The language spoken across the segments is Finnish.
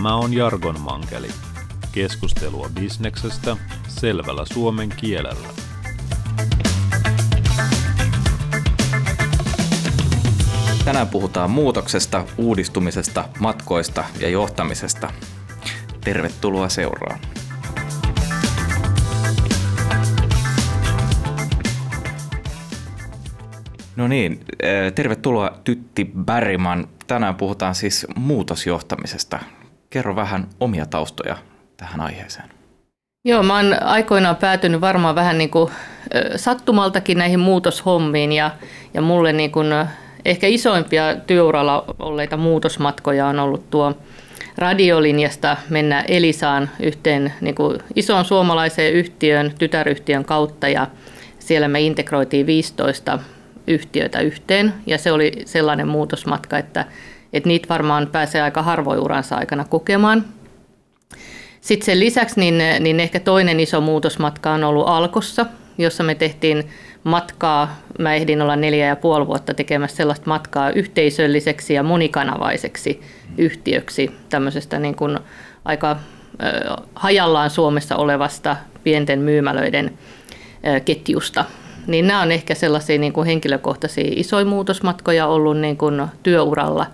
Tämä on Jargon Mankeli. Keskustelua bisneksestä selvällä suomen kielellä. Tänään puhutaan muutoksesta, uudistumisesta, matkoista ja johtamisesta. Tervetuloa seuraan. No niin, eh, tervetuloa Tytti Bergman. Tänään puhutaan siis muutosjohtamisesta. Kerro vähän omia taustoja tähän aiheeseen. Joo, mä oon aikoinaan päätynyt varmaan vähän niin kuin sattumaltakin näihin muutoshommiin ja, ja mulle niin kuin ehkä isoimpia työuralla olleita muutosmatkoja on ollut tuo radiolinjasta mennä Elisaan yhteen niin kuin isoon suomalaiseen yhtiön, tytäryhtiön kautta ja siellä me integroitiin 15 yhtiötä yhteen ja se oli sellainen muutosmatka, että, että niitä varmaan pääsee aika harvoin uransa aikana kokemaan. Sitten sen lisäksi niin, niin ehkä toinen iso muutosmatka on ollut Alkossa, jossa me tehtiin matkaa. Mä ehdin olla neljä ja puoli vuotta tekemässä sellaista matkaa yhteisölliseksi ja monikanavaiseksi yhtiöksi tämmöisestä niin kuin aika hajallaan Suomessa olevasta pienten myymälöiden ketjusta niin nämä on ehkä sellaisia niin kuin henkilökohtaisia isoja muutosmatkoja ollut niin kuin työuralla.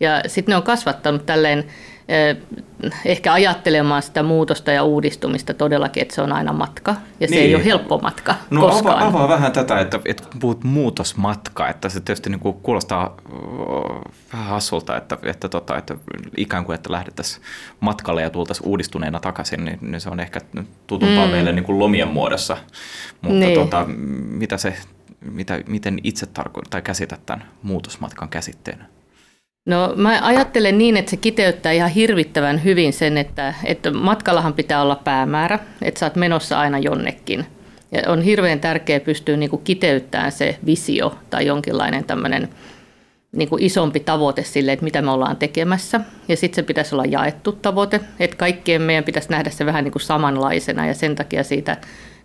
Ja sitten ne on kasvattanut tälleen eh, ehkä ajattelemaan sitä muutosta ja uudistumista todellakin, että se on aina matka. Ja se niin. ei ole helppo matka no, koskaan. Avaa, avaa vähän tätä, että, että kun puhut muutosmatka, että se tietysti niin kuin kuulostaa vähän hassulta, että, että, tota, että ikään kuin että lähdettäisiin matkalle ja tultaisiin uudistuneena takaisin, niin, niin se on ehkä tutumpaa mm. meille niin kuin lomien muodossa. Mutta niin. tota, mitä se, mitä, miten itse tarko- tai käsität tämän muutosmatkan käsitteen? No mä ajattelen niin, että se kiteyttää ihan hirvittävän hyvin sen, että, että matkallahan pitää olla päämäärä, että sä oot menossa aina jonnekin. Ja on hirveän tärkeää pystyä niin kuin kiteyttämään se visio tai jonkinlainen tämmöinen niin kuin isompi tavoite sille, että mitä me ollaan tekemässä. Ja sitten se pitäisi olla jaettu tavoite, että kaikkien meidän pitäisi nähdä se vähän niin kuin samanlaisena ja sen takia siitä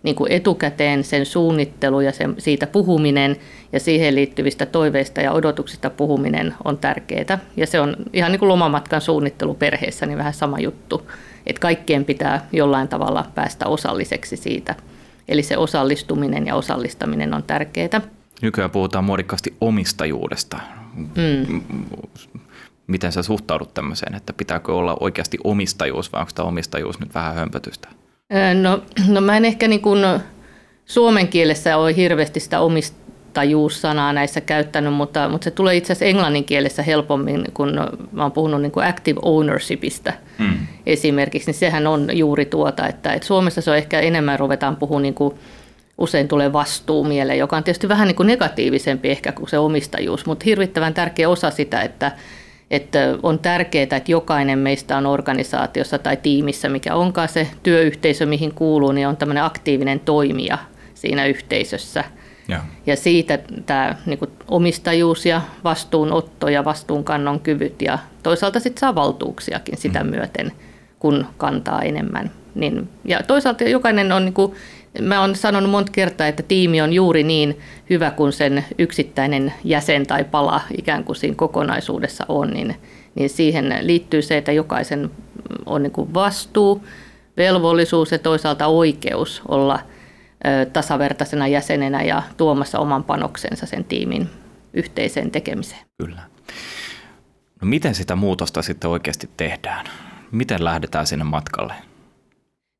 niin kuin etukäteen sen suunnittelu ja sen, siitä puhuminen ja siihen liittyvistä toiveista ja odotuksista puhuminen on tärkeää. Ja se on ihan niin kuin lomamatkan suunnittelu perheessä, niin vähän sama juttu, että kaikkien pitää jollain tavalla päästä osalliseksi siitä. Eli se osallistuminen ja osallistaminen on tärkeää. Nykyään puhutaan muodikkaasti omistajuudesta. Mm. Miten sä suhtaudut tämmöiseen, että pitääkö olla oikeasti omistajuus vai onko tämä omistajuus nyt vähän hömpötystä? No, no mä en ehkä niin kuin suomen kielessä ole hirveästi sitä omistajuussanaa näissä käyttänyt, mutta, mutta se tulee itse asiassa englannin kielessä helpommin, kun mä oon puhunut niin kuin active ownershipista mm. esimerkiksi, niin sehän on juuri tuota, että, että Suomessa se on ehkä enemmän ruvetaan puhumaan niin kuin usein tulee vastuu mieleen, joka on tietysti vähän niin kuin negatiivisempi ehkä kuin se omistajuus, mutta hirvittävän tärkeä osa sitä, että, että on tärkeää, että jokainen meistä on organisaatiossa tai tiimissä, mikä onkaan se työyhteisö, mihin kuuluu, niin on tämmöinen aktiivinen toimija siinä yhteisössä. Ja, ja siitä tämä niin kuin omistajuus ja vastuunotto ja vastuunkannon kyvyt ja toisaalta sitten saa valtuuksiakin sitä mm. myöten, kun kantaa enemmän. Niin, ja toisaalta jokainen on niin kuin Mä oon sanonut monta kertaa, että tiimi on juuri niin hyvä kuin sen yksittäinen jäsen tai pala ikään kuin siinä kokonaisuudessa on, niin, niin siihen liittyy se, että jokaisen on niin kuin vastuu, velvollisuus ja toisaalta oikeus olla tasavertaisena jäsenenä ja tuomassa oman panoksensa sen tiimin yhteiseen tekemiseen. Kyllä. No miten sitä muutosta sitten oikeasti tehdään? Miten lähdetään sinne matkalle?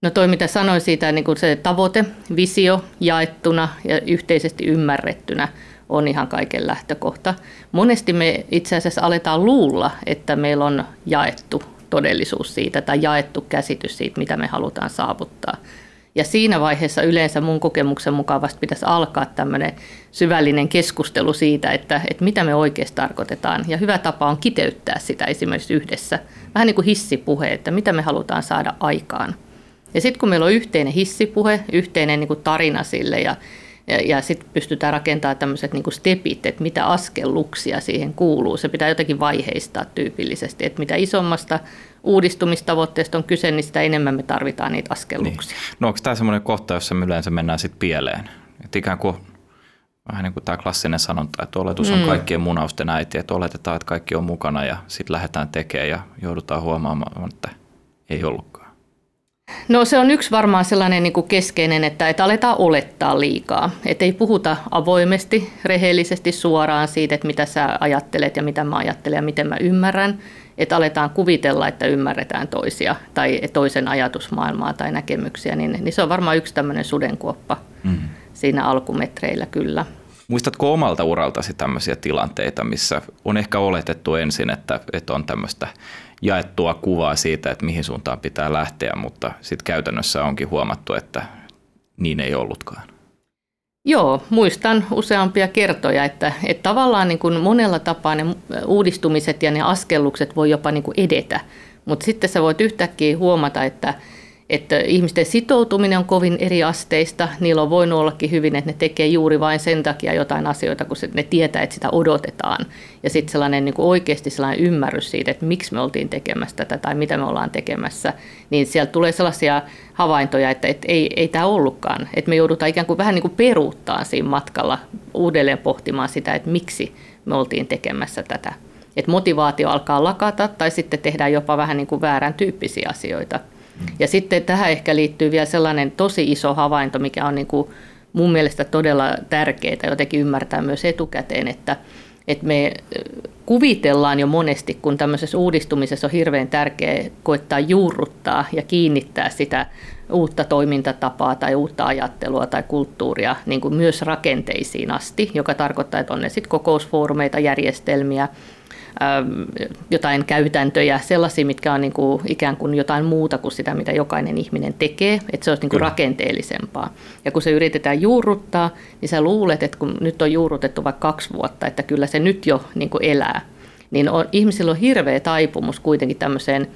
No toi mitä sanoin siitä, niin kuin se tavoite, visio jaettuna ja yhteisesti ymmärrettynä on ihan kaiken lähtökohta. Monesti me itse asiassa aletaan luulla, että meillä on jaettu todellisuus siitä tai jaettu käsitys siitä, mitä me halutaan saavuttaa. Ja siinä vaiheessa yleensä mun kokemuksen mukaan vasta pitäisi alkaa tämmöinen syvällinen keskustelu siitä, että, että mitä me oikeasti tarkoitetaan. Ja hyvä tapa on kiteyttää sitä esimerkiksi yhdessä. Vähän niin kuin hissipuhe, että mitä me halutaan saada aikaan – ja sitten kun meillä on yhteinen hissipuhe, yhteinen niin kuin tarina sille ja, ja, ja sitten pystytään rakentamaan tämmöiset niin stepit, että mitä askelluksia siihen kuuluu. Se pitää jotenkin vaiheistaa tyypillisesti, että mitä isommasta uudistumistavoitteesta on kyse, niin sitä enemmän me tarvitaan niitä askelluksia. Niin. No onko tämä semmoinen kohta, jossa me yleensä mennään sitten pieleen? Että ikään kuin vähän niin kuin tämä klassinen sanonta, että oletus on mm. kaikkien munausten äiti, että oletetaan, että kaikki on mukana ja sitten lähdetään tekemään ja joudutaan huomaamaan, että ei ollutkaan. No se on yksi varmaan sellainen niin kuin keskeinen, että, että aletaan olettaa liikaa. Että ei puhuta avoimesti, rehellisesti suoraan siitä, että mitä sä ajattelet ja mitä mä ajattelen ja miten mä ymmärrän. Että aletaan kuvitella, että ymmärretään toisia tai toisen ajatusmaailmaa tai näkemyksiä, niin, niin se on varmaan yksi tämmöinen sudenkuoppa. Mm siinä alkumetreillä kyllä. Muistatko omalta uraltasi tämmöisiä tilanteita, missä on ehkä oletettu ensin, että, että on tämmöistä jaettua kuvaa siitä, että mihin suuntaan pitää lähteä, mutta sitten käytännössä onkin huomattu, että niin ei ollutkaan? Joo, muistan useampia kertoja, että, että tavallaan niin kuin monella tapaa ne uudistumiset ja ne askellukset voi jopa niin kuin edetä, mutta sitten sä voit yhtäkkiä huomata, että – että ihmisten sitoutuminen on kovin eri asteista. Niillä on voinut ollakin hyvin, että ne tekee juuri vain sen takia jotain asioita, kun ne tietää, että sitä odotetaan. Ja sitten sellainen niin kuin oikeasti sellainen ymmärrys siitä, että miksi me oltiin tekemässä tätä tai mitä me ollaan tekemässä, niin sieltä tulee sellaisia havaintoja, että, että ei, ei tämä ollutkaan. Että me joudutaan ikään kuin vähän niin kuin peruuttaa siinä matkalla uudelleen pohtimaan sitä, että miksi me oltiin tekemässä tätä. Että motivaatio alkaa lakata tai sitten tehdään jopa vähän niin kuin väärän tyyppisiä asioita – ja sitten tähän ehkä liittyy vielä sellainen tosi iso havainto, mikä on niin kuin mun mielestä todella tärkeää jotenkin ymmärtää myös etukäteen, että, että me kuvitellaan jo monesti, kun tämmöisessä uudistumisessa on hirveän tärkeää koittaa juurruttaa ja kiinnittää sitä uutta toimintatapaa tai uutta ajattelua tai kulttuuria niin kuin myös rakenteisiin asti, joka tarkoittaa, että on ne sitten kokousfoorumeita, järjestelmiä, jotain käytäntöjä, sellaisia, mitkä on niin kuin ikään kuin jotain muuta kuin sitä, mitä jokainen ihminen tekee, että se olisi niin kuin rakenteellisempaa. Ja kun se yritetään juurruttaa, niin sä luulet, että kun nyt on juurrutettu vaikka kaksi vuotta, että kyllä se nyt jo niin kuin elää, niin on, ihmisillä on hirveä taipumus kuitenkin tämmöiseen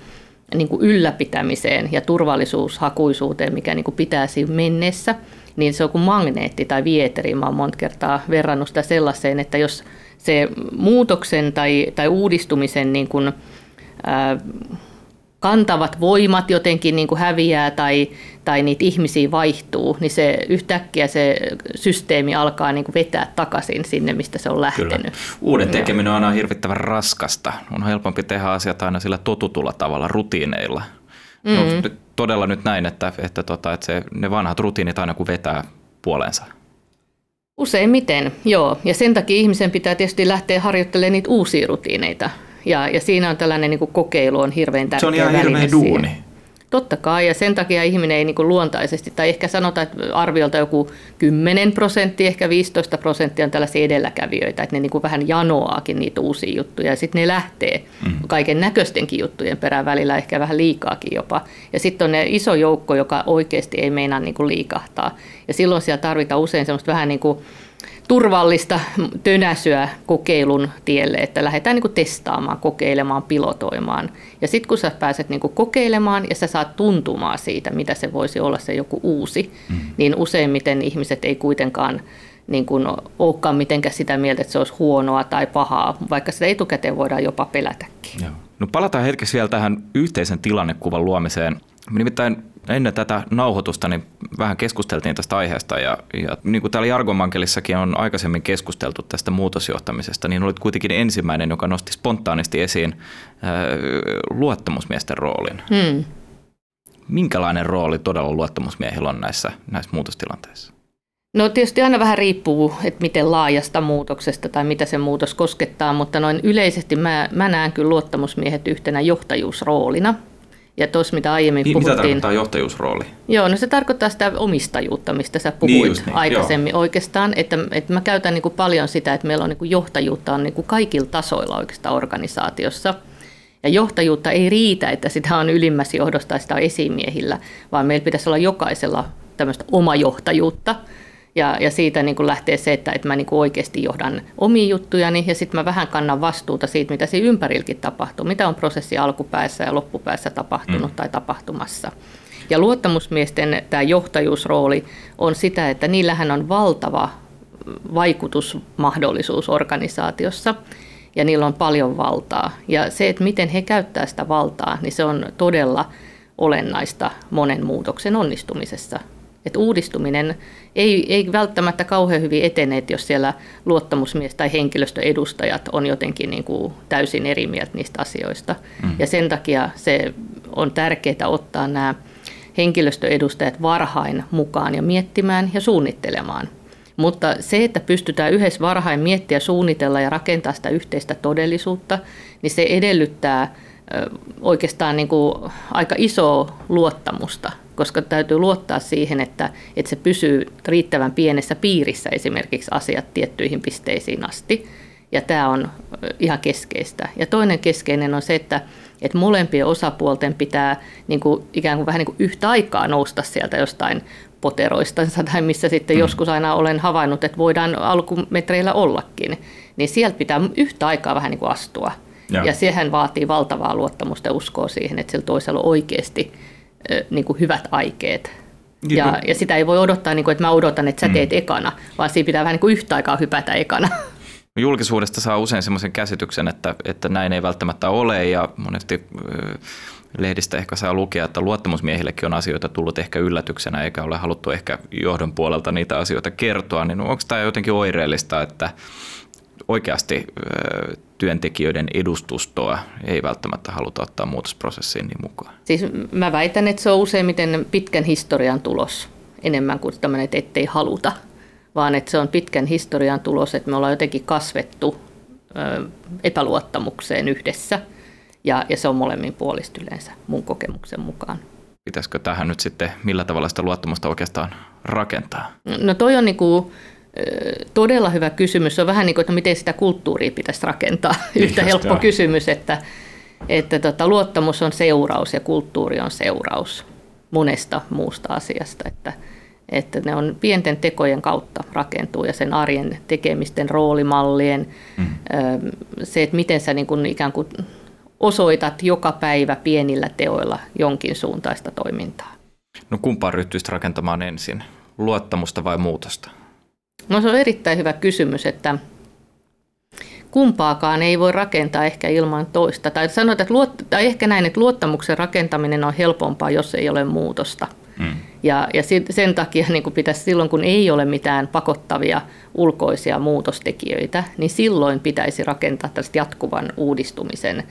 niin kuin ylläpitämiseen ja turvallisuushakuisuuteen, mikä niin kuin pitää siinä mennessä, niin se on kuin magneetti tai vieteri. Mä oon monta kertaa verrannut sitä sellaiseen, että jos se muutoksen tai, tai uudistumisen niin kuin, ää, kantavat voimat jotenkin niin kuin häviää tai, tai niitä ihmisiä vaihtuu, niin se yhtäkkiä se systeemi alkaa niin kuin vetää takaisin sinne, mistä se on lähtenyt. Kyllä. Uuden tekeminen on aina hirvittävän raskasta. On helpompi tehdä asiat aina sillä totutulla tavalla, rutiineilla. Mm. No, todella nyt näin, että, että, tota, että se, ne vanhat rutiinit aina kun vetää puoleensa. Useimmiten, joo. Ja sen takia ihmisen pitää tietysti lähteä harjoittelemaan niitä uusia rutiineita. Ja, ja siinä on tällainen niin kokeilu on hirveän tärkeä Se on ihan hirveä duuni. Siihen. Totta kai, ja sen takia ihminen ei niin kuin luontaisesti, tai ehkä sanotaan, että arviolta joku 10 prosenttia, ehkä 15 prosenttia on tällaisia edelläkävijöitä, että ne niin kuin vähän janoaakin niitä uusia juttuja, ja sitten ne lähtee mm. kaiken näköistenkin juttujen perään välillä, ehkä vähän liikaakin jopa. Ja sitten on ne iso joukko, joka oikeasti ei meinaa niin kuin liikahtaa. Ja silloin siellä tarvitaan usein semmoista vähän niin kuin turvallista tönäsyä kokeilun tielle, että lähdetään niin kuin testaamaan, kokeilemaan, pilotoimaan. Ja sitten kun sä pääset niin kuin kokeilemaan ja sä saat tuntumaan siitä, mitä se voisi olla se joku uusi, mm. niin useimmiten ihmiset ei kuitenkaan niin kuin olekaan mitenkään sitä mieltä, että se olisi huonoa tai pahaa, vaikka sitä etukäteen voidaan jopa pelätäkin. Joo. No palataan hetkeksi vielä tähän yhteisen tilannekuvan luomiseen. Nimittäin ennen tätä nauhoitusta niin vähän keskusteltiin tästä aiheesta ja, ja niin kuin täällä Jargomankelissakin on aikaisemmin keskusteltu tästä muutosjohtamisesta, niin olit kuitenkin ensimmäinen, joka nosti spontaanisti esiin ää, luottamusmiesten roolin. Hmm. Minkälainen rooli todella luottamusmiehillä on näissä, näissä muutostilanteissa? No tietysti aina vähän riippuu, että miten laajasta muutoksesta tai mitä se muutos koskettaa, mutta noin yleisesti mä, mä näen kyllä luottamusmiehet yhtenä johtajuusroolina – ja tuossa, mitä aiemmin niin, puhuttiin. Mitä tarkoittaa johtajuusrooli? Joo, no se tarkoittaa sitä omistajuutta, mistä sä puhuit niin niin, aikaisemmin joo. oikeastaan. Että, että mä käytän niin kuin paljon sitä, että meillä on niin kuin johtajuutta on niin kuin kaikilla tasoilla oikeastaan organisaatiossa. Ja johtajuutta ei riitä, että sitä on ylimmässä johdossa tai sitä on esimiehillä, vaan meillä pitäisi olla jokaisella tämmöistä omajohtajuutta – ja, ja siitä niin kuin lähtee se, että, että mä niin kuin oikeasti johdan omia juttujani ja sitten mä vähän kannan vastuuta siitä, mitä siinä ympärilläkin tapahtuu. Mitä on prosessi alkupäässä ja loppupäässä tapahtunut mm. tai tapahtumassa. Ja luottamusmiesten tämä johtajuusrooli on sitä, että niillähän on valtava vaikutusmahdollisuus organisaatiossa ja niillä on paljon valtaa. Ja se, että miten he käyttää sitä valtaa, niin se on todella olennaista monen muutoksen onnistumisessa Että uudistuminen ei, ei välttämättä kauhean hyvin etene, jos siellä luottamusmies tai henkilöstöedustajat on jotenkin niin kuin täysin eri mieltä niistä asioista. Mm. Ja sen takia se on tärkeää ottaa nämä henkilöstöedustajat varhain mukaan ja miettimään ja suunnittelemaan. Mutta se, että pystytään yhdessä varhain miettiä, suunnitella ja rakentaa sitä yhteistä todellisuutta, niin se edellyttää oikeastaan niin kuin aika isoa luottamusta, koska täytyy luottaa siihen, että, että se pysyy riittävän pienessä piirissä esimerkiksi asiat tiettyihin pisteisiin asti. Ja tämä on ihan keskeistä. Ja toinen keskeinen on se, että, että molempien osapuolten pitää niin kuin, ikään kuin vähän niin kuin yhtä aikaa nousta sieltä jostain poteroistansa tai missä sitten mm. joskus aina olen havainnut, että voidaan alkumetreillä ollakin, niin sieltä pitää yhtä aikaa vähän niin kuin astua. Ja, ja sehän vaatii valtavaa luottamusta ja uskoa siihen, että sillä toisella on oikeasti niin kuin hyvät aikeet. Ja, ja sitä ei voi odottaa, niin kuin, että mä odotan, että sä mm. teet mm. ekana, vaan siinä pitää vähän niin kuin yhtä aikaa hypätä ekana. Julkisuudesta saa usein sellaisen käsityksen, että, että näin ei välttämättä ole ja monesti lehdistä ehkä saa lukea, että luottamusmiehillekin on asioita tullut ehkä yllätyksenä eikä ole haluttu ehkä johdon puolelta niitä asioita kertoa, niin onko tämä jotenkin oireellista, että oikeasti työntekijöiden edustustoa ei välttämättä haluta ottaa muutosprosessiin niin mukaan? Siis mä väitän, että se on useimmiten pitkän historian tulos enemmän kuin tämmöinen, että ettei haluta, vaan että se on pitkän historian tulos, että me ollaan jotenkin kasvettu epäluottamukseen yhdessä ja, ja se on molemmin puolista yleensä mun kokemuksen mukaan. Pitäisikö tähän nyt sitten, millä tavalla sitä luottamusta oikeastaan rakentaa? No toi on niin kuin, todella hyvä kysymys. Se on vähän niin kuin, että miten sitä kulttuuria pitäisi rakentaa. Yhtä helppo kysymys, että, että tota, luottamus on seuraus ja kulttuuri on seuraus monesta muusta asiasta. Että, että ne on pienten tekojen kautta rakentuu ja sen arjen tekemisten roolimallien, mm. se, että miten sä niin kuin ikään kuin osoitat joka päivä pienillä teoilla jonkin suuntaista toimintaa. No kumpaan ryhtyisit rakentamaan ensin, luottamusta vai muutosta? No se on erittäin hyvä kysymys, että kumpaakaan ei voi rakentaa ehkä ilman toista. Tai sanotaan, että luot, tai ehkä näin, että luottamuksen rakentaminen on helpompaa, jos ei ole muutosta. Mm. Ja, ja sen takia niin kuin pitäisi silloin, kun ei ole mitään pakottavia ulkoisia muutostekijöitä, niin silloin pitäisi rakentaa tästä jatkuvan uudistumisen ä,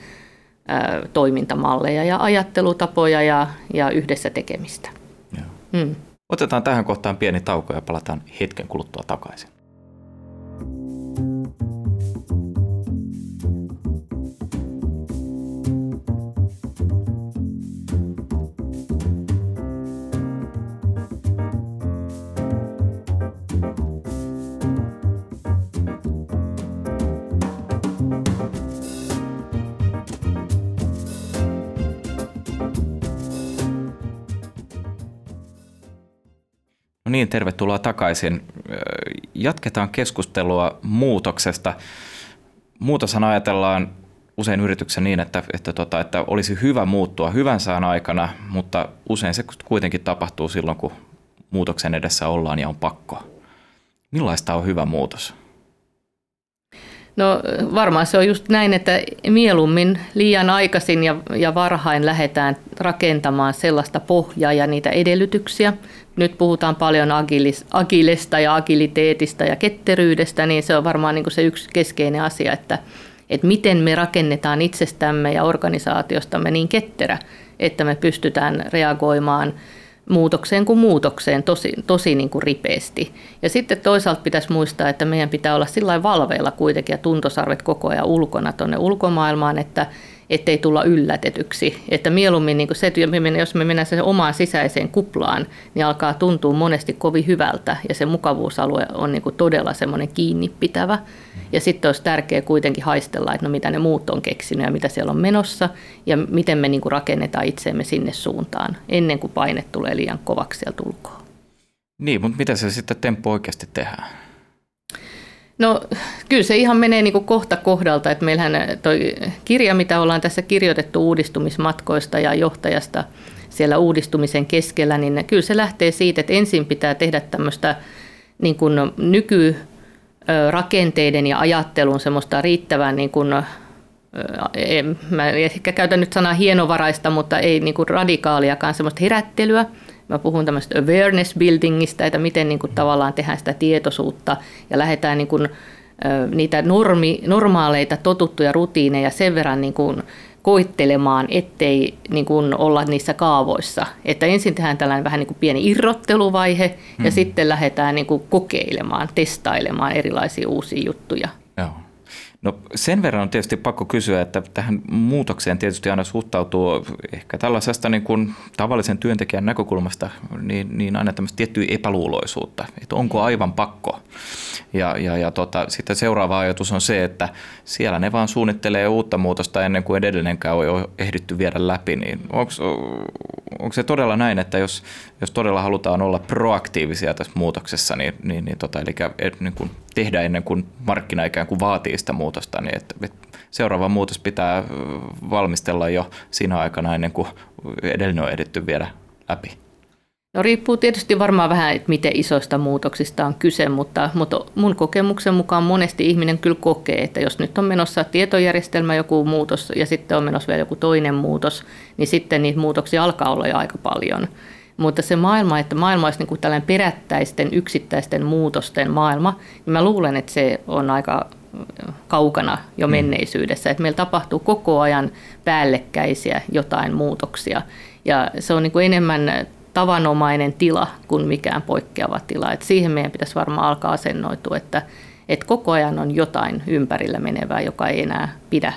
toimintamalleja ja ajattelutapoja ja, ja yhdessä tekemistä. Mm. Otetaan tähän kohtaan pieni tauko ja palataan hetken kuluttua takaisin. Niin, tervetuloa takaisin. Jatketaan keskustelua muutoksesta. Muutoshan ajatellaan usein yrityksessä niin, että, että, tota, että olisi hyvä muuttua hyvän sään aikana, mutta usein se kuitenkin tapahtuu silloin, kun muutoksen edessä ollaan ja on pakko. Millaista on hyvä muutos? No varmaan se on just näin, että mieluummin liian aikaisin ja, ja varhain lähdetään rakentamaan sellaista pohjaa ja niitä edellytyksiä. Nyt puhutaan paljon agilesta ja agiliteetista ja ketteryydestä, niin se on varmaan niin kuin se yksi keskeinen asia, että, että miten me rakennetaan itsestämme ja organisaatiostamme niin ketterä, että me pystytään reagoimaan – muutokseen kuin muutokseen tosi, tosi niin kuin ripeästi. Ja sitten toisaalta pitäisi muistaa, että meidän pitää olla sillä valveilla kuitenkin ja tuntosarvet koko ajan ulkona tuonne ulkomaailmaan, että ettei tulla yllätetyksi. Että mieluummin niin se, että jos me mennään sen omaan sisäiseen kuplaan, niin alkaa tuntua monesti kovin hyvältä ja se mukavuusalue on niin todella semmoinen kiinni pitävä. Ja sitten olisi tärkeää kuitenkin haistella, että no mitä ne muut on keksinyt ja mitä siellä on menossa ja miten me niin rakennetaan itseemme sinne suuntaan ennen kuin paine tulee liian kovaksi sieltä ulkoa. Niin, mutta mitä se sitten temppu oikeasti tehdään? No kyllä se ihan menee niin kohta kohdalta, että meillähän toi kirja, mitä ollaan tässä kirjoitettu uudistumismatkoista ja johtajasta siellä uudistumisen keskellä, niin kyllä se lähtee siitä, että ensin pitää tehdä tämmöistä niin kuin nykyrakenteiden ja ajattelun semmoista riittävän niin kuin mä ehkä käytän nyt sanaa hienovaraista, mutta ei niin kuin radikaaliakaan semmoista herättelyä, Mä puhun tämmöistä awareness buildingista, että miten niin kuin tavallaan tehdään sitä tietoisuutta ja lähdetään niin kuin, niitä normi, normaaleita totuttuja rutiineja sen verran niin kuin koittelemaan, ettei niin kuin olla niissä kaavoissa. Että ensin tehdään tällainen vähän niin kuin pieni irrotteluvaihe ja sitten lähdetään niin kuin kokeilemaan, testailemaan erilaisia uusia juttuja. No sen verran on tietysti pakko kysyä, että tähän muutokseen tietysti aina suhtautuu ehkä tällaisesta niin kuin tavallisen työntekijän näkökulmasta niin, niin aina tämmöistä tiettyä epäluuloisuutta, että onko aivan pakko. Ja, ja, ja tota, sitten seuraava ajatus on se, että siellä ne vaan suunnittelee uutta muutosta ennen kuin edellinenkään on jo ehditty viedä läpi, niin onko se todella näin, että jos, jos todella halutaan olla proaktiivisia tässä muutoksessa, niin, niin, niin, tota, eli niin kuin tehdä ennen kuin markkina ikään kuin vaatii sitä muutosta, niin että, seuraava muutos pitää valmistella jo siinä aikana ennen kuin edellinen on ehditty viedä läpi. No riippuu tietysti varmaan vähän, että miten isoista muutoksista on kyse, mutta, mutta mun kokemuksen mukaan monesti ihminen kyllä kokee, että jos nyt on menossa tietojärjestelmä joku muutos ja sitten on menossa vielä joku toinen muutos, niin sitten niitä muutoksia alkaa olla jo aika paljon. Mutta se maailma, että maailma olisi niin kuin tällainen perättäisten yksittäisten muutosten maailma, niin mä luulen, että se on aika kaukana jo mm. menneisyydessä. Että meillä tapahtuu koko ajan päällekkäisiä jotain muutoksia. Ja se on niin kuin enemmän tavanomainen tila kuin mikään poikkeava tila. Et siihen meidän pitäisi varmaan alkaa asennoitua, että, että koko ajan on jotain ympärillä menevää, joka ei enää pidä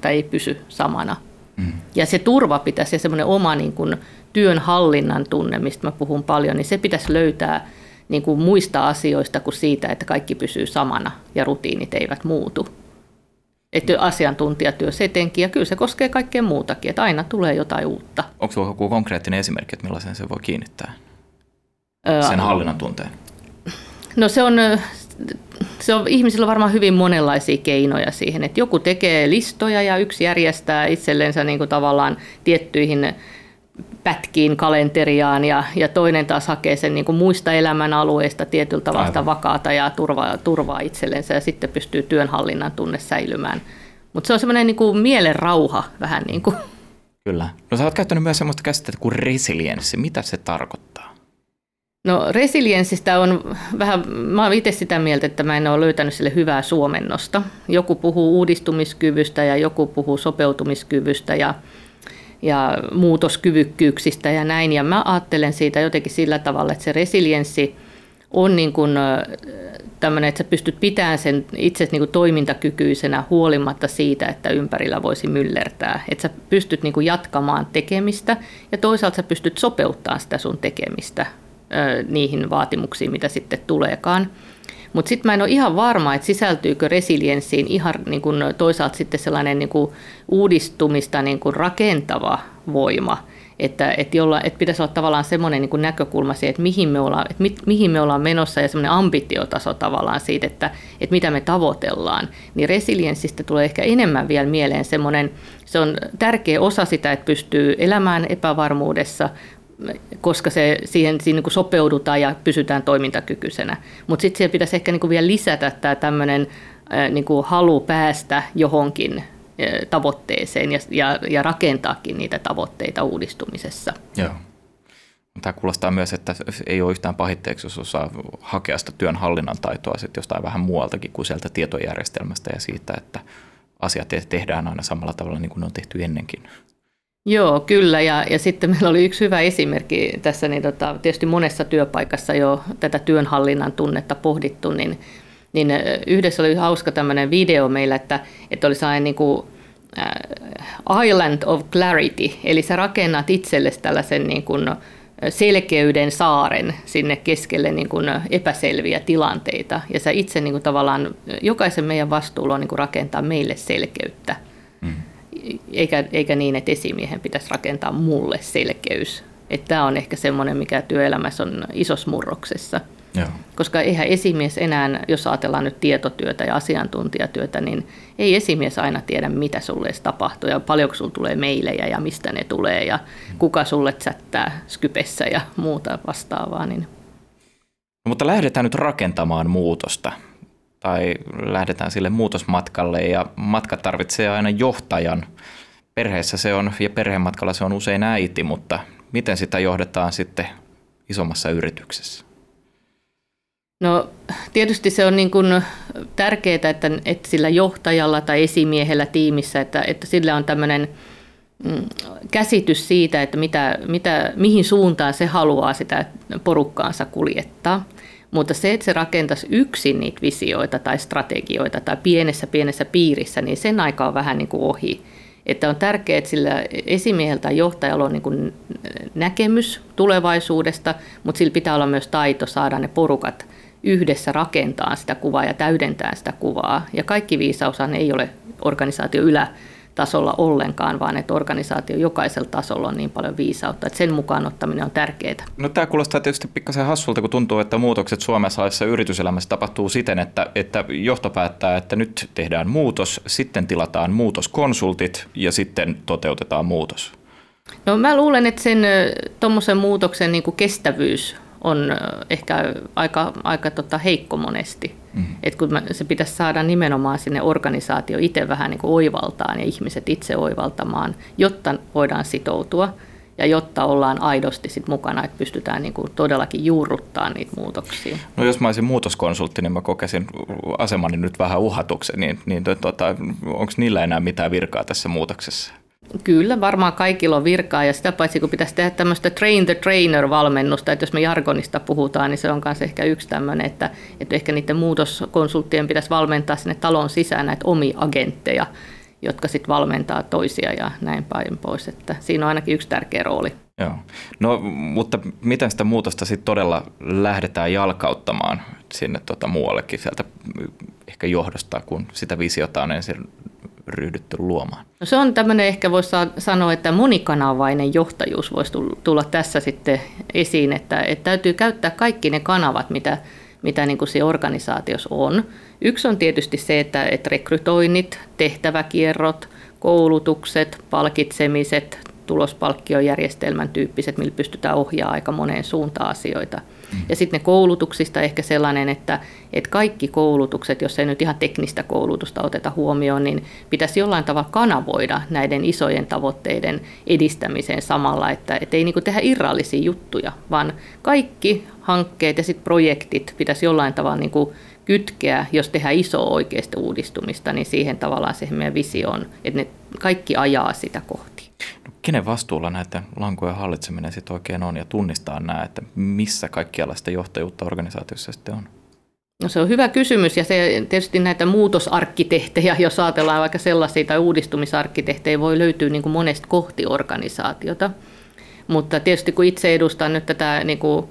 tai ei pysy samana. Mm. Ja se turva pitäisi ja semmoinen oma niin kuin, työnhallinnan tunne, mistä mä puhun paljon, niin se pitäisi löytää niin kuin muista asioista kuin siitä, että kaikki pysyy samana ja rutiinit eivät muutu. Että asiantuntijatyössä etenkin, ja kyllä se koskee kaikkea muutakin, että aina tulee jotain uutta. Onko sinulla joku konkreettinen esimerkki, että millaisen se voi kiinnittää? Sen hallinnan tunteen. No se on, se on, ihmisillä on varmaan hyvin monenlaisia keinoja siihen, että joku tekee listoja ja yksi järjestää itsellensä niin kuin tavallaan tiettyihin pätkiin kalenteriaan ja, ja toinen taas hakee sen niin kuin muista elämän alueista tietyllä tavalla sitä vakaata ja turvaa, turvaa itsellensä ja sitten pystyy työnhallinnan tunne säilymään. Mutta se on semmoinen niin kuin mielen rauha vähän niin kuin. Kyllä. No sä oot käyttänyt myös semmoista käsitettä kuin resilienssi. Mitä se tarkoittaa? No resilienssistä on vähän, mä oon itse sitä mieltä, että mä en ole löytänyt sille hyvää suomennosta. Joku puhuu uudistumiskyvystä ja joku puhuu sopeutumiskyvystä ja ja muutoskyvykkyyksistä ja näin. Ja mä ajattelen siitä jotenkin sillä tavalla, että se resilienssi on niin kuin tämmöinen, että sä pystyt pitämään sen itse niin kuin toimintakykyisenä huolimatta siitä, että ympärillä voisi myllertää. Että sä pystyt niin kuin jatkamaan tekemistä ja toisaalta sä pystyt sopeuttamaan sitä sun tekemistä niihin vaatimuksiin, mitä sitten tuleekaan. Mutta sitten mä en ole ihan varma, että sisältyykö resilienssiin ihan niin kun toisaalta sitten sellainen niin kun uudistumista niin kun rakentava voima, että, että, jolla, että pitäisi olla tavallaan semmoinen niin näkökulma siihen, että mihin me, ollaan, että mi, mihin me ollaan menossa ja semmoinen ambitiotaso tavallaan siitä, että, että mitä me tavoitellaan. Niin resilienssistä tulee ehkä enemmän vielä mieleen semmoinen, se on tärkeä osa sitä, että pystyy elämään epävarmuudessa, koska se, siihen siinä niin sopeudutaan ja pysytään toimintakykyisenä. Mutta sitten siihen pitäisi ehkä niin vielä lisätä tämä tämmöinen niin halu päästä johonkin tavoitteeseen ja, ja, ja rakentaakin niitä tavoitteita uudistumisessa. Joo. Tämä kuulostaa myös, että ei ole yhtään pahitteeksi, jos osaa hakea sitä työnhallinnan taitoa sitten jostain vähän muualtakin kuin sieltä tietojärjestelmästä ja siitä, että asiat tehdään aina samalla tavalla niin kuin ne on tehty ennenkin. Joo, kyllä. Ja, ja sitten meillä oli yksi hyvä esimerkki tässä, niin tota, tietysti monessa työpaikassa jo tätä työnhallinnan tunnetta pohdittu, niin, niin yhdessä oli hauska tämmöinen video meillä, että, että oli sellainen niin kuin, uh, island of clarity, eli sä rakennat itsellesi tällaisen niin kuin, selkeyden saaren sinne keskelle niin kuin epäselviä tilanteita. Ja sä itse niin kuin tavallaan, jokaisen meidän vastuulla on niin kuin rakentaa meille selkeyttä. Mm eikä, eikä niin, että esimiehen pitäisi rakentaa mulle selkeys. Että tämä on ehkä semmoinen, mikä työelämässä on isossa murroksessa. Joo. Koska eihän esimies enää, jos ajatellaan nyt tietotyötä ja asiantuntijatyötä, niin ei esimies aina tiedä, mitä sulle edes tapahtuu ja paljonko sulle tulee meilejä ja mistä ne tulee ja kuka sulle chattää Skypessä ja muuta vastaavaa. Niin. No, mutta lähdetään nyt rakentamaan muutosta tai lähdetään sille muutosmatkalle ja matka tarvitsee aina johtajan. Perheessä se on ja perhematkalla se on usein äiti, mutta miten sitä johdetaan sitten isommassa yrityksessä? No tietysti se on niin kuin tärkeää, että, että sillä johtajalla tai esimiehellä tiimissä, että, että sillä on tämmöinen mm, käsitys siitä, että mitä, mitä, mihin suuntaan se haluaa sitä porukkaansa kuljettaa. Mutta se, että se rakentaisi yksin niitä visioita tai strategioita tai pienessä pienessä piirissä, niin sen aika on vähän niin kuin ohi. Että on tärkeää, että sillä esimieheltä tai johtajalla on niin kuin näkemys tulevaisuudesta, mutta sillä pitää olla myös taito saada ne porukat yhdessä rakentaa sitä kuvaa ja täydentää sitä kuvaa. Ja kaikki viisaushan ei ole organisaatio ylä tasolla ollenkaan, vaan että organisaatio jokaisella tasolla on niin paljon viisautta, että sen mukaan ottaminen on tärkeää. No tämä kuulostaa tietysti pikkasen hassulta, kun tuntuu, että muutokset Suomessa yrityselämässä tapahtuu siten, että, että johto päättää, että nyt tehdään muutos, sitten tilataan muutoskonsultit ja sitten toteutetaan muutos. No mä luulen, että sen tuommoisen muutoksen niin kuin kestävyys on ehkä aika, aika tota heikko monesti. Mm-hmm. Et kun se pitäisi saada nimenomaan sinne organisaatio itse vähän niin kuin oivaltaan ja ihmiset itse oivaltamaan, jotta voidaan sitoutua ja jotta ollaan aidosti sit mukana, että pystytään niin kuin todellakin juurruttaa niitä muutoksia. No jos mä olisin muutoskonsultti, niin mä kokesin asemani nyt vähän uhatuksen, niin, niin tota, onko niillä enää mitään virkaa tässä muutoksessa? Kyllä, varmaan kaikilla on virkaa ja sitä paitsi kun pitäisi tehdä tämmöistä train the trainer-valmennusta, että jos me jargonista puhutaan, niin se on myös ehkä yksi tämmöinen, että, että ehkä niiden muutoskonsulttien pitäisi valmentaa sinne talon sisään näitä omia agentteja, jotka sitten valmentaa toisia ja näin päin pois. Että siinä on ainakin yksi tärkeä rooli. Joo. No, mutta miten sitä muutosta sitten todella lähdetään jalkauttamaan sinne tota muuallekin sieltä ehkä johdosta, kun sitä visiota on ensin ryhdytty luomaan? No se on tämmöinen, ehkä voisi sanoa, että monikanavainen johtajuus voisi tulla tässä sitten esiin, että, että täytyy käyttää kaikki ne kanavat, mitä, mitä niin kuin se organisaatiossa on. Yksi on tietysti se, että, että rekrytoinnit, tehtäväkierrot, koulutukset, palkitsemiset, tulospalkkiojärjestelmän tyyppiset, millä pystytään ohjaamaan aika moneen suuntaan asioita – ja sitten ne koulutuksista ehkä sellainen, että, että kaikki koulutukset, jos ei nyt ihan teknistä koulutusta oteta huomioon, niin pitäisi jollain tavalla kanavoida näiden isojen tavoitteiden edistämiseen samalla, että, että ei niin tehdä irrallisia juttuja, vaan kaikki hankkeet ja sitten projektit pitäisi jollain tavalla niin kytkeä, jos tehdään iso oikeasta uudistumista, niin siihen tavallaan se meidän visio on, että ne kaikki ajaa sitä kohti kenen vastuulla näitä lankojen hallitseminen sitten oikein on ja tunnistaa nämä, että missä kaikkialla sitä johtajuutta organisaatiossa sitten on? No se on hyvä kysymys ja se tietysti näitä muutosarkkitehtejä, jos ajatellaan vaikka sellaisia tai uudistumisarkkitehtejä, voi löytyä niin kuin monesta kohti organisaatiota. Mutta tietysti kun itse edustan nyt tätä niin kuin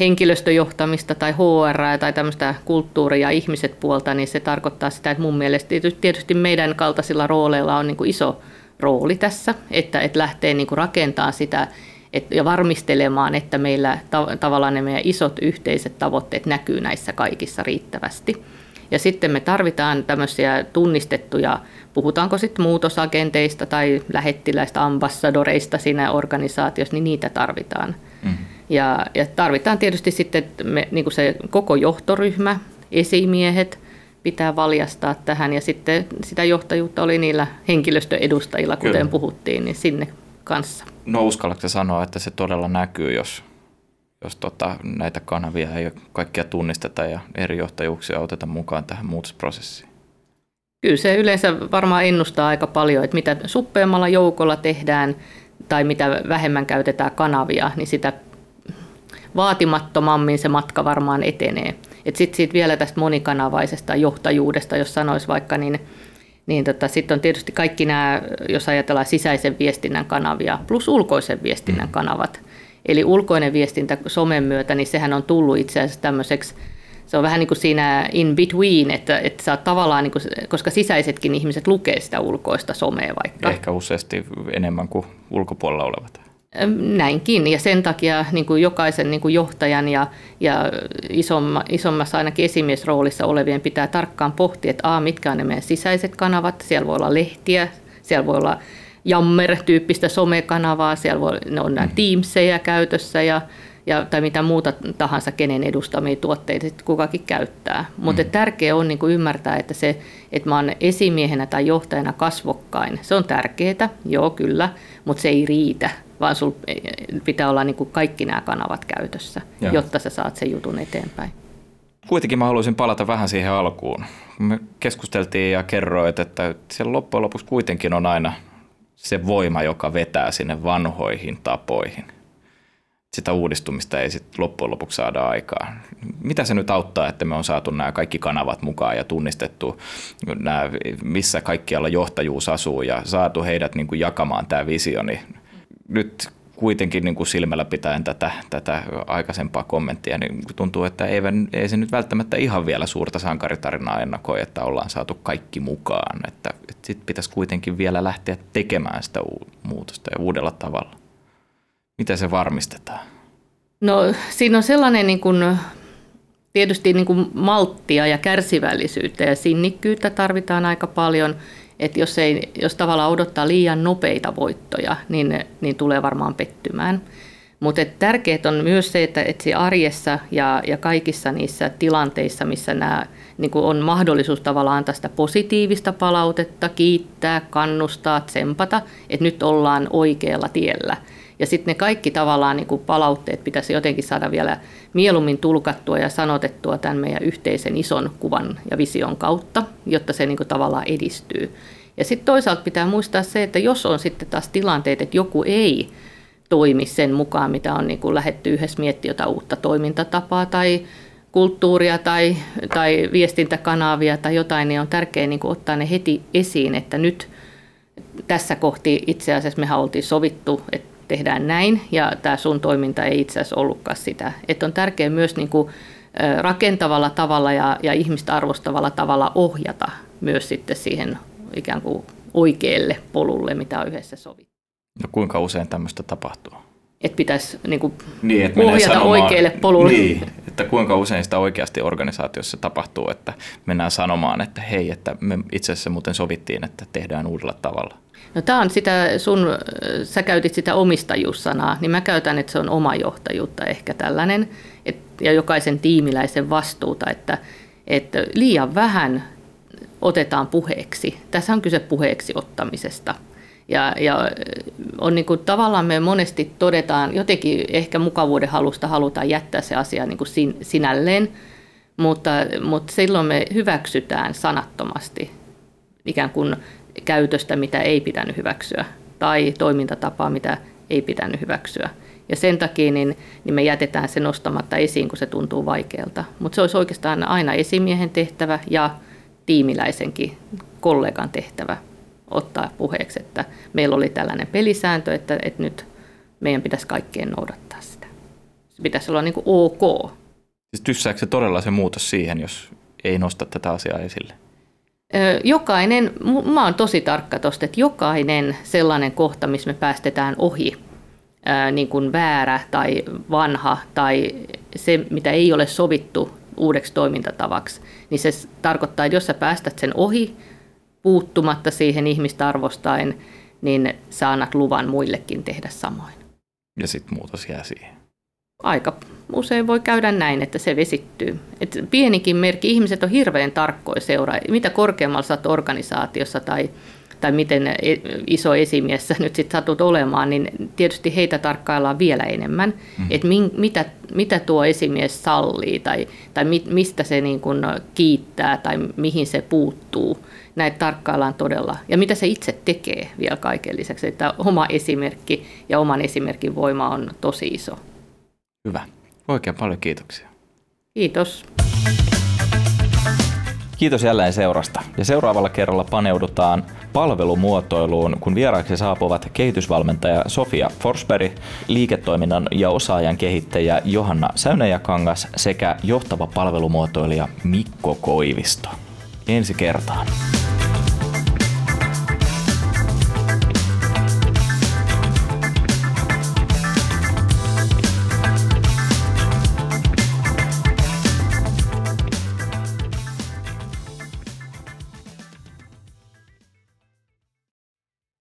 henkilöstöjohtamista tai HR tai tämmöistä kulttuuria ja ihmiset puolta, niin se tarkoittaa sitä, että mun mielestä tietysti meidän kaltaisilla rooleilla on niin kuin iso rooli tässä, että, että lähtee niin kuin rakentamaan sitä et, ja varmistelemaan, että meillä ta, tavallaan ne meidän isot yhteiset tavoitteet näkyy näissä kaikissa riittävästi. Ja sitten me tarvitaan tämmöisiä tunnistettuja, puhutaanko sitten muutosagenteista tai lähettiläistä, ambassadoreista siinä organisaatiossa, niin niitä tarvitaan. Mm-hmm. Ja, ja tarvitaan tietysti sitten me, niin kuin se koko johtoryhmä, esimiehet, pitää valjastaa tähän ja sitten sitä johtajuutta oli niillä henkilöstöedustajilla, kuten Kyllä. puhuttiin, niin sinne kanssa. No uskallatko sanoa, että se todella näkyy, jos, jos tota, näitä kanavia ei kaikkia tunnisteta ja eri johtajuuksia oteta mukaan tähän muutosprosessiin? Kyllä se yleensä varmaan ennustaa aika paljon, että mitä suppeammalla joukolla tehdään tai mitä vähemmän käytetään kanavia, niin sitä vaatimattomammin se matka varmaan etenee. Sitten siitä vielä tästä monikanavaisesta johtajuudesta, jos sanoisi vaikka, niin, niin tota, sitten on tietysti kaikki nämä, jos ajatellaan sisäisen viestinnän kanavia, plus ulkoisen viestinnän mm. kanavat. Eli ulkoinen viestintä somen myötä, niin sehän on tullut itse asiassa tämmöiseksi se on vähän niin kuin siinä in between, että, että sä tavallaan, niin kuin, koska sisäisetkin ihmiset lukee sitä ulkoista somea vaikka. Ehkä useasti enemmän kuin ulkopuolella olevat. Näinkin, ja sen takia niin kuin jokaisen niin kuin johtajan ja, ja isomma, isommassa ainakin esimiesroolissa olevien pitää tarkkaan pohtia, että a, mitkä on ne meidän sisäiset kanavat, siellä voi olla lehtiä, siellä voi olla Jammer-tyyppistä somekanavaa, siellä voi, ne on nämä mm. Teamseja käytössä ja, ja, tai mitä muuta tahansa, kenen edustamia tuotteita kukakin käyttää. Mutta mm. tärkeää on niin kuin ymmärtää, että se, että mä oon esimiehenä tai johtajana kasvokkain, se on tärkeää, joo kyllä, mutta se ei riitä vaan sul pitää olla niin kuin kaikki nämä kanavat käytössä, Joo. jotta sä saat sen jutun eteenpäin. Kuitenkin mä haluaisin palata vähän siihen alkuun. Me keskusteltiin ja kerroit, että siellä loppujen lopuksi kuitenkin on aina se voima, joka vetää sinne vanhoihin tapoihin. Sitä uudistumista ei sitten loppujen lopuksi saada aikaan. Mitä se nyt auttaa, että me on saatu nämä kaikki kanavat mukaan ja tunnistettu, nämä, missä kaikkialla johtajuus asuu ja saatu heidät niin kuin jakamaan tämä visio, niin nyt kuitenkin niin kuin silmällä pitäen tätä, tätä aikaisempaa kommenttia, niin tuntuu, että ei, ei se nyt välttämättä ihan vielä suurta sankaritarinaa ennakoi, että ollaan saatu kaikki mukaan. Että, että sitten pitäisi kuitenkin vielä lähteä tekemään sitä muutosta ja uudella tavalla. Miten se varmistetaan? No siinä on sellainen niin kuin, tietysti niin kuin malttia ja kärsivällisyyttä ja sinnikkyyttä tarvitaan aika paljon – että jos, ei, jos tavallaan odottaa liian nopeita voittoja, niin, niin tulee varmaan pettymään. Mutta tärkeää on myös se, että, että arjessa ja, ja kaikissa niissä tilanteissa, missä nämä, niin on mahdollisuus tavallaan antaa sitä positiivista palautetta, kiittää, kannustaa, tsempata, että nyt ollaan oikealla tiellä – ja sitten ne kaikki tavallaan niin kuin palautteet pitäisi jotenkin saada vielä mieluummin tulkattua ja sanotettua tämän meidän yhteisen ison kuvan ja vision kautta, jotta se niin kuin tavallaan edistyy. Ja sitten toisaalta pitää muistaa se, että jos on sitten taas tilanteet, että joku ei toimi sen mukaan, mitä on niin kuin lähetty yhdessä miettiä jotain uutta toimintatapaa tai kulttuuria tai, tai viestintäkanavia tai jotain, niin on tärkeää niin ottaa ne heti esiin, että nyt tässä kohti itse asiassa mehän oltiin sovittu, että tehdään näin ja tämä sun toiminta ei itse asiassa ollutkaan sitä. Että on tärkeää myös niin kuin rakentavalla tavalla ja, ja ihmistä arvostavalla tavalla ohjata myös sitten siihen ikään kuin oikealle polulle, mitä on yhdessä sovittu. No kuinka usein tämmöistä tapahtuu? Että pitäisi niin kuin niin, että ohjata sanomaan, oikealle polulle. Niin, että kuinka usein sitä oikeasti organisaatiossa tapahtuu, että mennään sanomaan, että hei, että me itse asiassa muuten sovittiin, että tehdään uudella tavalla. No tämä on sitä sun, sä käytit sitä omistajuussanaa, niin mä käytän, että se on oma johtajuutta ehkä tällainen, et, ja jokaisen tiimiläisen vastuuta, että, että liian vähän otetaan puheeksi. Tässä on kyse puheeksi ottamisesta. Ja, ja on niin kuin, tavallaan me monesti todetaan, jotenkin ehkä mukavuuden halusta halutaan jättää se asia niin kuin sin, sinälleen, mutta, mutta silloin me hyväksytään sanattomasti ikään kuin käytöstä, mitä ei pitänyt hyväksyä, tai toimintatapaa, mitä ei pitänyt hyväksyä. Ja sen takia niin, niin me jätetään se nostamatta esiin, kun se tuntuu vaikealta. Mutta se olisi oikeastaan aina esimiehen tehtävä ja tiimiläisenkin kollegan tehtävä ottaa puheeksi, että meillä oli tällainen pelisääntö, että, että nyt meidän pitäisi kaikkien noudattaa sitä. Se pitäisi olla niin kuin ok. Siis tyssääkö se todella se muutos siihen, jos ei nosta tätä asiaa esille? jokainen, mä oon tosi tarkka tuosta, että jokainen sellainen kohta, missä me päästetään ohi, niin kuin väärä tai vanha tai se, mitä ei ole sovittu uudeksi toimintatavaksi, niin se tarkoittaa, että jos sä päästät sen ohi puuttumatta siihen ihmistä arvostaen, niin sä annat luvan muillekin tehdä samoin. Ja sitten muutos jää siihen aika usein voi käydä näin, että se vesittyy. Et pienikin merkki, ihmiset on hirveän tarkkoja seuraa, mitä korkeammalla sä organisaatiossa tai, tai miten e, iso esimies nyt sitten satut olemaan, niin tietysti heitä tarkkaillaan vielä enemmän, mm. että mitä, mitä tuo esimies sallii tai, tai mistä se niin kun kiittää tai mihin se puuttuu. Näitä tarkkaillaan todella. Ja mitä se itse tekee vielä kaiken lisäksi, että oma esimerkki ja oman esimerkin voima on tosi iso. Hyvä. Oikein paljon kiitoksia. Kiitos. Kiitos jälleen seurasta. Ja seuraavalla kerralla paneudutaan palvelumuotoiluun, kun vieraaksi saapuvat kehitysvalmentaja Sofia Forsberg, liiketoiminnan ja osaajan kehittäjä Johanna Säynäjäkangas sekä johtava palvelumuotoilija Mikko Koivisto. Ensi kertaan.